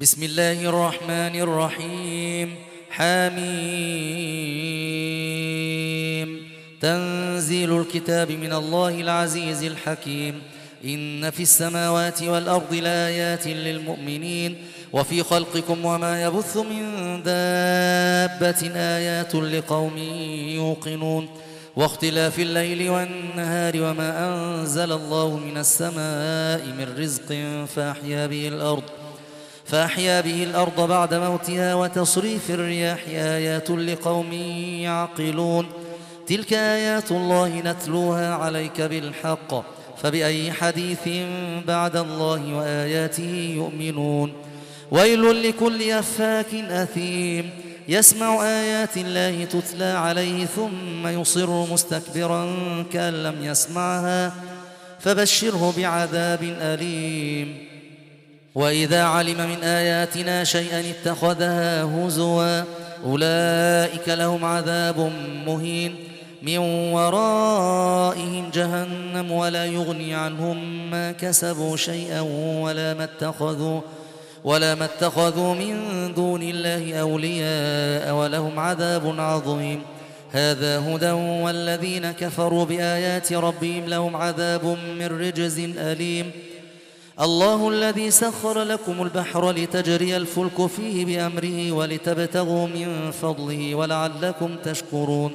بسم الله الرحمن الرحيم حميم تنزيل الكتاب من الله العزيز الحكيم إن في السماوات والأرض لآيات للمؤمنين وفي خلقكم وما يبث من دابة آيات لقوم يوقنون واختلاف الليل والنهار وما أنزل الله من السماء من رزق فأحيا به الأرض فأحيا به الأرض بعد موتها وتصريف الرياح آيات لقوم يعقلون. تلك آيات الله نتلوها عليك بالحق فبأي حديث بعد الله وآياته يؤمنون. ويل لكل أفاك أثيم يسمع آيات الله تتلى عليه ثم يصر مستكبرا كأن لم يسمعها فبشره بعذاب أليم. وإذا علم من آياتنا شيئا اتخذها هزوا أولئك لهم عذاب مهين. من ورائهم جهنم ولا يغني عنهم ما كسبوا شيئا ولا ما اتخذوا ولا ما اتخذوا من دون الله أولياء ولهم عذاب عظيم. هذا هدى والذين كفروا بآيات ربهم لهم عذاب من رجز أليم. الله الذي سخر لكم البحر لتجري الفلك فيه بأمره ولتبتغوا من فضله ولعلكم تشكرون.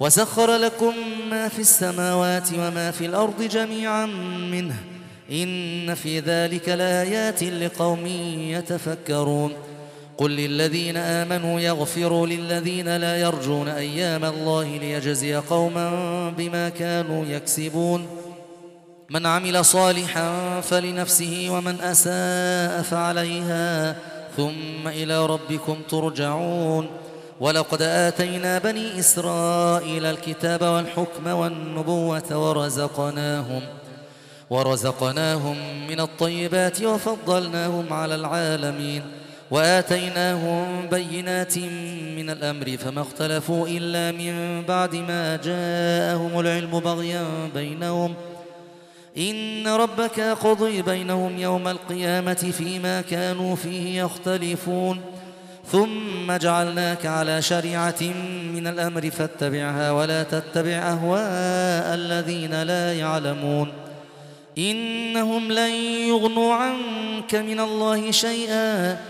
وسخر لكم ما في السماوات وما في الأرض جميعا منه. إن في ذلك لآيات لقوم يتفكرون. قل للذين آمنوا يغفروا للذين لا يرجون أيام الله ليجزي قوما بما كانوا يكسبون. من عمل صالحا فلنفسه ومن أساء فعليها ثم إلى ربكم ترجعون. ولقد آتينا بني إسرائيل الكتاب والحكم والنبوة ورزقناهم ورزقناهم من الطيبات وفضلناهم على العالمين وآتيناهم بينات من الأمر فما اختلفوا إلا من بعد ما جاءهم العلم بغيا بينهم إن ربك قضي بينهم يوم القيامة فيما كانوا فيه يختلفون. ثم جعلناك على شريعة من الأمر فاتبعها ولا تتبع أهواء الذين لا يعلمون. إنهم لن يغنوا عنك من الله شيئا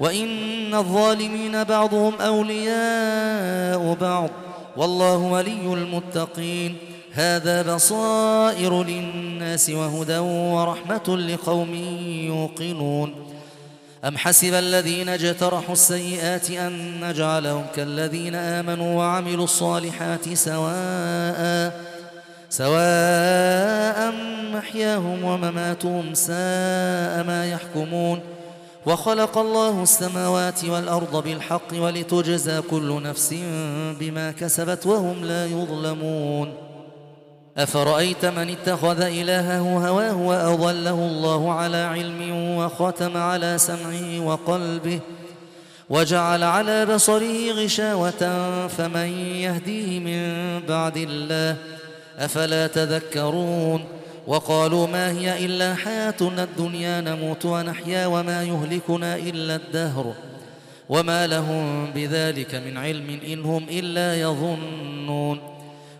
وإن الظالمين بعضهم أولياء بعض. والله ولي المتقين. هذا بصائر للناس وهدى ورحمة لقوم يوقنون. أم حسب الذين اجترحوا السيئات أن نجعلهم كالذين آمنوا وعملوا الصالحات سواء سواء محياهم ومماتهم ساء ما يحكمون. وخلق الله السماوات والأرض بالحق ولتجزى كل نفس بما كسبت وهم لا يظلمون. أفرأيت من اتخذ إلهه هواه وأضله الله على علم وختم على سمعه وقلبه وجعل على بصره غشاوة فمن يهديه من بعد الله أفلا تذكرون وقالوا ما هي إلا حياتنا الدنيا نموت ونحيا وما يهلكنا إلا الدهر وما لهم بذلك من علم إن هم إلا يظنون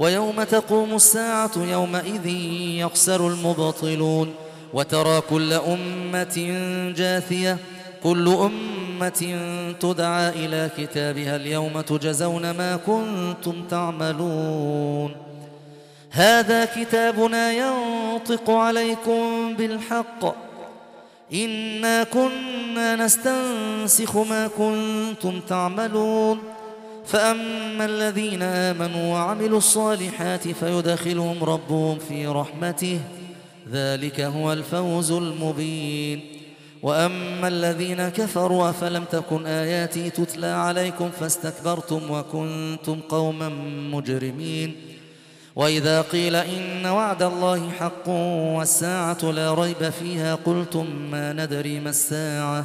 ويوم تقوم الساعة يومئذ يخسر المبطلون وترى كل أمة جاثية كل أمة تدعى إلى كتابها اليوم تجزون ما كنتم تعملون. هذا كتابنا ينطق عليكم بالحق. إنا كنا نستنسخ ما كنتم تعملون. فأما الذين آمنوا وعملوا الصالحات فيدخلهم ربهم في رحمته. ذلك هو الفوز المبين. وأما الذين كفروا أفلم تكن آياتي تتلى عليكم فاستكبرتم وكنتم قوما مجرمين. وإذا قيل إن وعد الله حق والساعة لا ريب فيها قلتم ما ندري ما الساعة.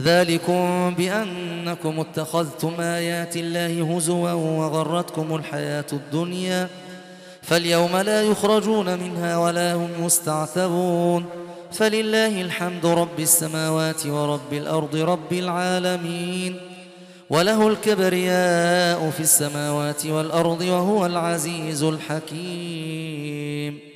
ذلكم بأنكم اتخذتم آيات الله هزوا وغرتكم الحياة الدنيا فاليوم لا يخرجون منها ولا هم يستعتبون فلله الحمد رب السماوات ورب الأرض رب العالمين وله الكبرياء في السماوات والأرض وهو العزيز الحكيم